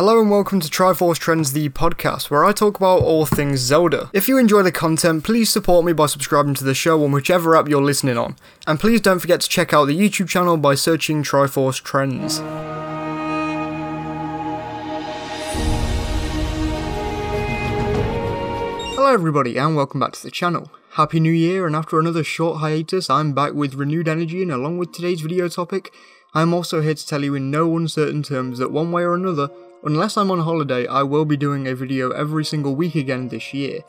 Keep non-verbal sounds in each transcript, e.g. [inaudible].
Hello and welcome to Triforce Trends, the podcast, where I talk about all things Zelda. If you enjoy the content, please support me by subscribing to the show on whichever app you're listening on. And please don't forget to check out the YouTube channel by searching Triforce Trends. Hello everybody and welcome back to the channel. Happy New Year and after another short hiatus, I'm back with renewed energy and along with today's video topic, I'm also here to tell you in no uncertain terms that one way or another, unless I'm on holiday, I will be doing a video every single week again this year.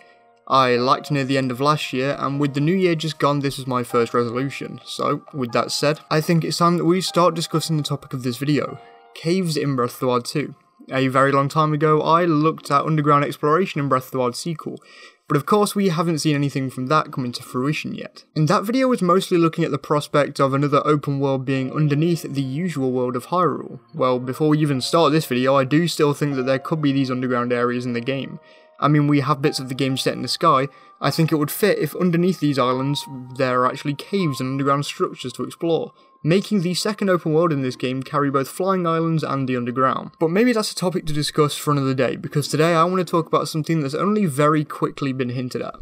I liked near the end of last year, and with the new year just gone, this is my first resolution. So, with that said, I think it's time that we start discussing the topic of this video caves in Breath of the Wild 2. A very long time ago, I looked at underground exploration in Breath of the Wild sequel, but of course we haven't seen anything from that come into fruition yet. And that video was mostly looking at the prospect of another open world being underneath the usual world of Hyrule. Well, before we even start this video, I do still think that there could be these underground areas in the game. I mean, we have bits of the game set in the sky, I think it would fit if underneath these islands there are actually caves and underground structures to explore making the second open world in this game carry both flying islands and the underground. But maybe that's a topic to discuss for another day, because today I want to talk about something that's only very quickly been hinted at.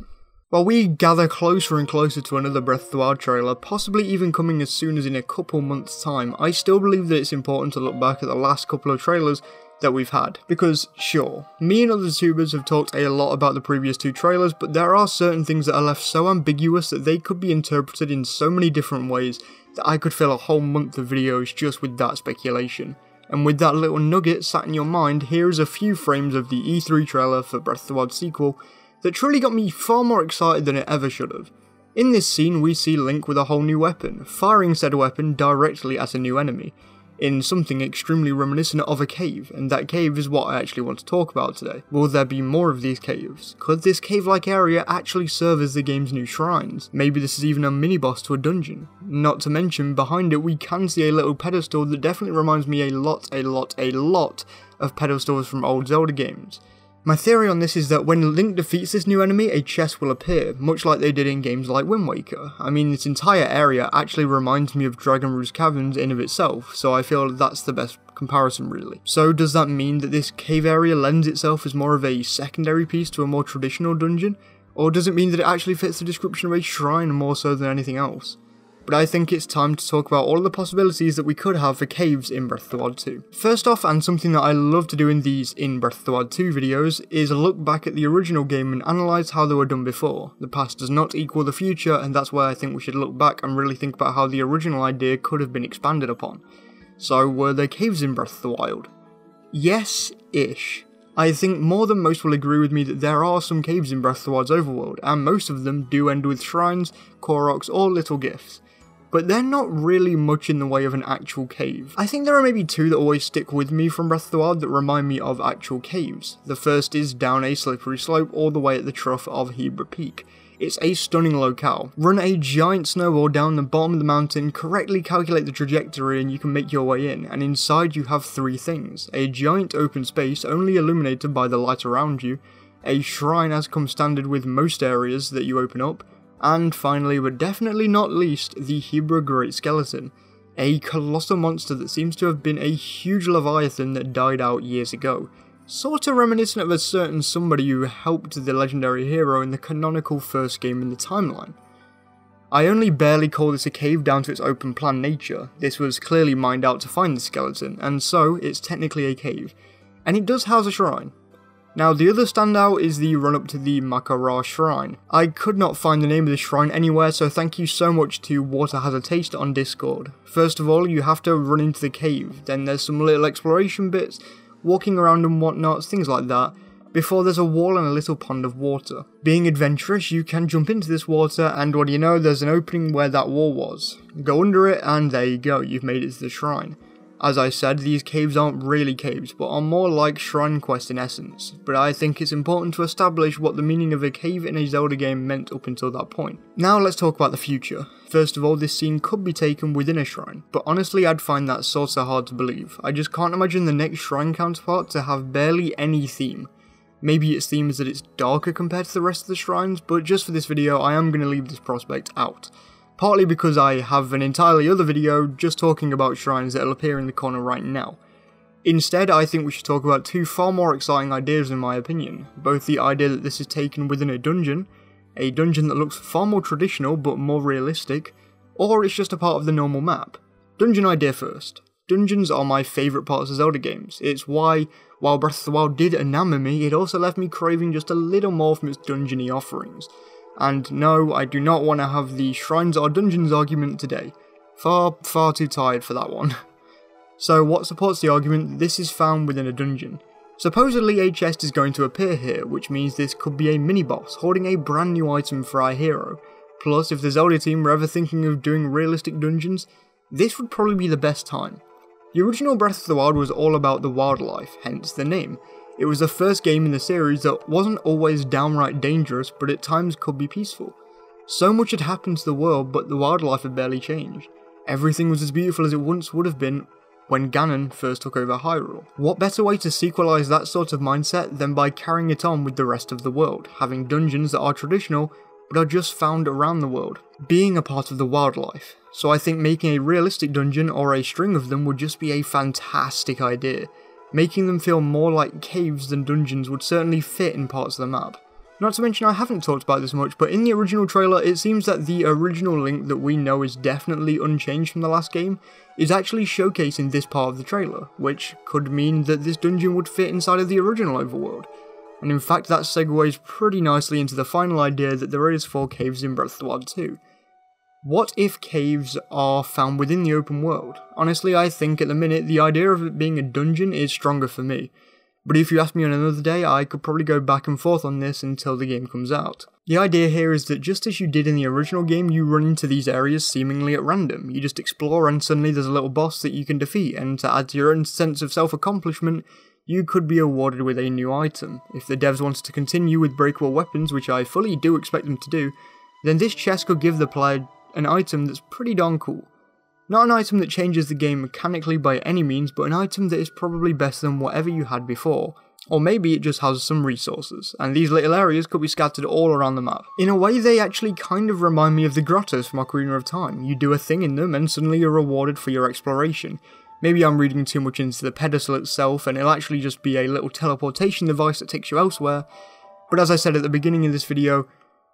While we gather closer and closer to another Breath of the Wild trailer, possibly even coming as soon as in a couple months' time, I still believe that it's important to look back at the last couple of trailers that we've had. Because, sure, me and other tubers have talked a lot about the previous two trailers, but there are certain things that are left so ambiguous that they could be interpreted in so many different ways that I could fill a whole month of videos just with that speculation. And with that little nugget sat in your mind, here is a few frames of the E3 trailer for Breath of the Wild sequel that truly got me far more excited than it ever should have. In this scene, we see Link with a whole new weapon, firing said weapon directly at a new enemy, in something extremely reminiscent of a cave, and that cave is what I actually want to talk about today. Will there be more of these caves? Could this cave-like area actually serve as the game's new shrines? Maybe this is even a mini-boss to a dungeon. Not to mention, behind it we can see a little pedestal that definitely reminds me a lot, a lot, a lot of pedestals from old Zelda games. My theory on this is that when Link defeats this new enemy, a chest will appear, much like they did in games like Wind Waker. I mean, this entire area actually reminds me of Dragon Roost Caverns in of itself, so I feel that's the best comparison really. So does that mean that this cave area lends itself as more of a secondary piece to a more traditional dungeon? Or does it mean that it actually fits the description of a shrine more so than anything else? But I think it's time to talk about all the possibilities that we could have for caves in Breath of the Wild 2. First off, and something that I love to do in these in Breath of the Wild 2 videos, is look back at the original game and analyse how they were done before. The past does not equal the future, and that's why I think we should look back and really think about how the original idea could have been expanded upon. So, were there caves in Breath of the Wild? Yes ish. I think more than most will agree with me that there are some caves in Breath of the Wild's overworld, and most of them do end with shrines, Koroks, or little gifts but they're not really much in the way of an actual cave. I think there are maybe two that always stick with me from Breath of the Wild that remind me of actual caves. The first is down a slippery slope all the way at the trough of Hebra Peak. It's a stunning locale. Run a giant snowball down the bottom of the mountain, correctly calculate the trajectory and you can make your way in, and inside you have three things. A giant open space only illuminated by the light around you, a shrine as comes standard with most areas that you open up, and finally, but definitely not least, the Hebra Great Skeleton, a colossal monster that seems to have been a huge leviathan that died out years ago. Sorta reminiscent of a certain somebody who helped the legendary hero in the canonical first game in the timeline. I only barely call this a cave down to its open plan nature, this was clearly mined out to find the skeleton, and so it's technically a cave. And it does house a shrine, now, the other standout is the run up to the Mak'gora Shrine. I could not find the name of the shrine anywhere, so thank you so much to Water Has a Taste on Discord. First of all, you have to run into the cave, then there's some little exploration bits, walking around and whatnot, things like that, before there's a wall and a little pond of water. Being adventurous, you can jump into this water, and what do you know, there's an opening where that wall was. Go under it, and there you go, you've made it to the shrine. As I said, these caves aren't really caves, but are more like Shrine quests in essence, but I think it's important to establish what the meaning of a cave in a Zelda game meant up until that point. Now let's talk about the future. First of all, this scene could be taken within a shrine, but honestly I'd find that sorta hard to believe. I just can't imagine the next shrine counterpart to have barely any theme. Maybe its theme is that it's darker compared to the rest of the shrines, but just for this video I am going to leave this prospect out partly because I have an entirely other video just talking about shrines that will appear in the corner right now. Instead, I think we should talk about two far more exciting ideas in my opinion. Both the idea that this is taken within a dungeon, a dungeon that looks far more traditional but more realistic, or it's just a part of the normal map. Dungeon idea first. Dungeons are my favourite parts of Zelda games. It's why, while Breath of the Wild did enamor me, it also left me craving just a little more from its dungeony offerings. And no, I do not want to have the shrines or dungeons argument today. Far, far too tired for that one. [laughs] So, what supports the argument that this is found within a dungeon? Supposedly, a chest is going to appear here, which means this could be a mini boss holding a brand new item for our hero. Plus, if the Zelda team were ever thinking of doing realistic dungeons, this would probably be the best time. The original Breath of the Wild was all about the wildlife, hence the name. It was the first game in the series that wasn't always downright dangerous, but at times could be peaceful. So much had happened to the world, but the wildlife had barely changed. Everything was as beautiful as it once would have been when Ganon first took over Hyrule. What better way to sequelize that sort of mindset than by carrying it on with the rest of the world, having dungeons that are traditional but are just found around the world, being a part of the wildlife. So I think making a realistic dungeon or a string of them would just be a fantastic idea. Making them feel more like caves than dungeons would certainly fit in parts of the map. Not to mention I haven't talked about this much, but in the original trailer it seems that the original Link that we know is definitely unchanged from the last game is actually showcasing this part of the trailer, which could mean that this dungeon would fit inside of the original overworld. And in fact that segues pretty nicely into the final idea that there is four caves in Breath of the Wild 2. What if caves are found within the open world? Honestly, I think at the minute the idea of it being a dungeon is stronger for me. But if you ask me on another day, I could probably go back and forth on this until the game comes out. The idea here is that just as you did in the original game, you run into these areas seemingly at random. You just explore and suddenly there's a little boss that you can defeat, and to add to your own sense of self accomplishment, you could be awarded with a new item. If the devs wanted to continue with breakable weapons, which I fully do expect them to do, then this chest could give the player an item that's pretty darn cool. Not an item that changes the game mechanically by any means, but an item that is probably better than whatever you had before. Or maybe it just has some resources, and these little areas could be scattered all around the map. In a way, they actually kind of remind me of the grottos from Ocarina of Time. You do a thing in them, and suddenly you're rewarded for your exploration. Maybe I'm reading too much into the pedestal itself, and it'll actually just be a little teleportation device that takes you elsewhere. But as I said at the beginning of this video,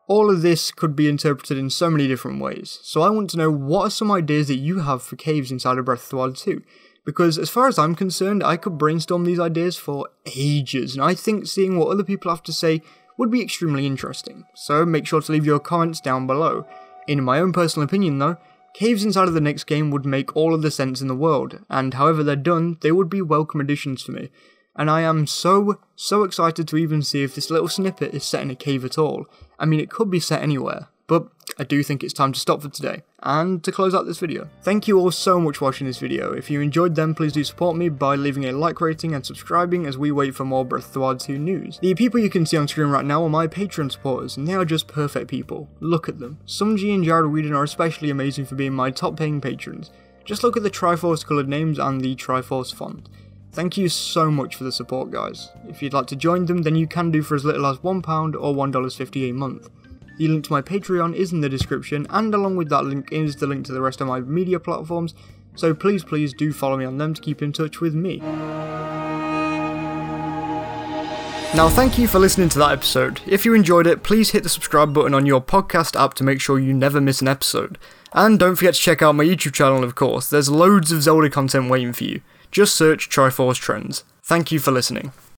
all of this could be interpreted in so many different ways, so I want to know what are some ideas that you have for caves inside of Breath of the Wild 2. Because as far as I'm concerned, I could brainstorm these ideas for ages, and I think seeing what other people have to say would be extremely interesting. So make sure to leave your comments down below. In my own personal opinion though, caves inside of the next game would make all of the sense in the world, and however they're done, they would be welcome additions to me. And I am so, so excited to even see if this little snippet is set in a cave at all, I mean, it could be set anywhere, but I do think it's time to stop for today, and to close out this video. Thank you all so much for watching this video. If you enjoyed them, please do support me by leaving a like rating and subscribing as we wait for more Breath of the Wild 2 news. The people you can see on screen right now are my Patreon supporters, and they are just perfect people. Look at them. Sumji and Jared Whedon are especially amazing for being my top paying patrons. Just look at the Triforce coloured names and the Triforce font. Thank you so much for the support, guys. If you'd like to join them, then you can do for as little as £1 or $1.50 a month. The link to my Patreon is in the description, and along with that link is the link to the rest of my media platforms, so please, please do follow me on them to keep in touch with me. Now, thank you for listening to that episode. If you enjoyed it, please hit the subscribe button on your podcast app to make sure you never miss an episode. And don't forget to check out my YouTube channel, of course, there's loads of Zelda content waiting for you. Just search Triforce Trends. Thank you for listening.